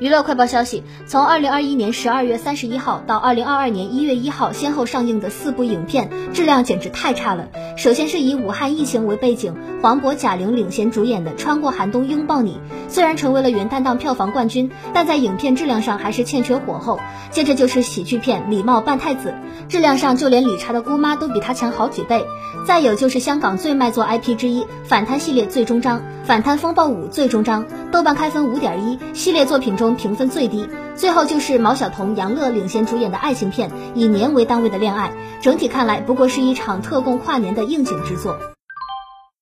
娱乐快报消息：从二零二一年十二月三十一号到二零二二年一月一号，先后上映的四部影片质量简直太差了。首先是以武汉疫情为背景，黄渤、贾玲领衔主演的《穿过寒冬拥抱你》，虽然成为了元旦档票房冠军，但在影片质量上还是欠缺火候。接着就是喜剧片《礼貌扮太子》，质量上就连理查的姑妈都比他强好几倍。再有就是香港最卖座 IP 之一《反贪》系列最终章，《反贪风暴五》最终章，豆瓣开分五点一，系列作品中。评分最低，最后就是毛晓彤、杨乐领衔主演的爱情片《以年为单位的恋爱》，整体看来不过是一场特供跨年的应景之作。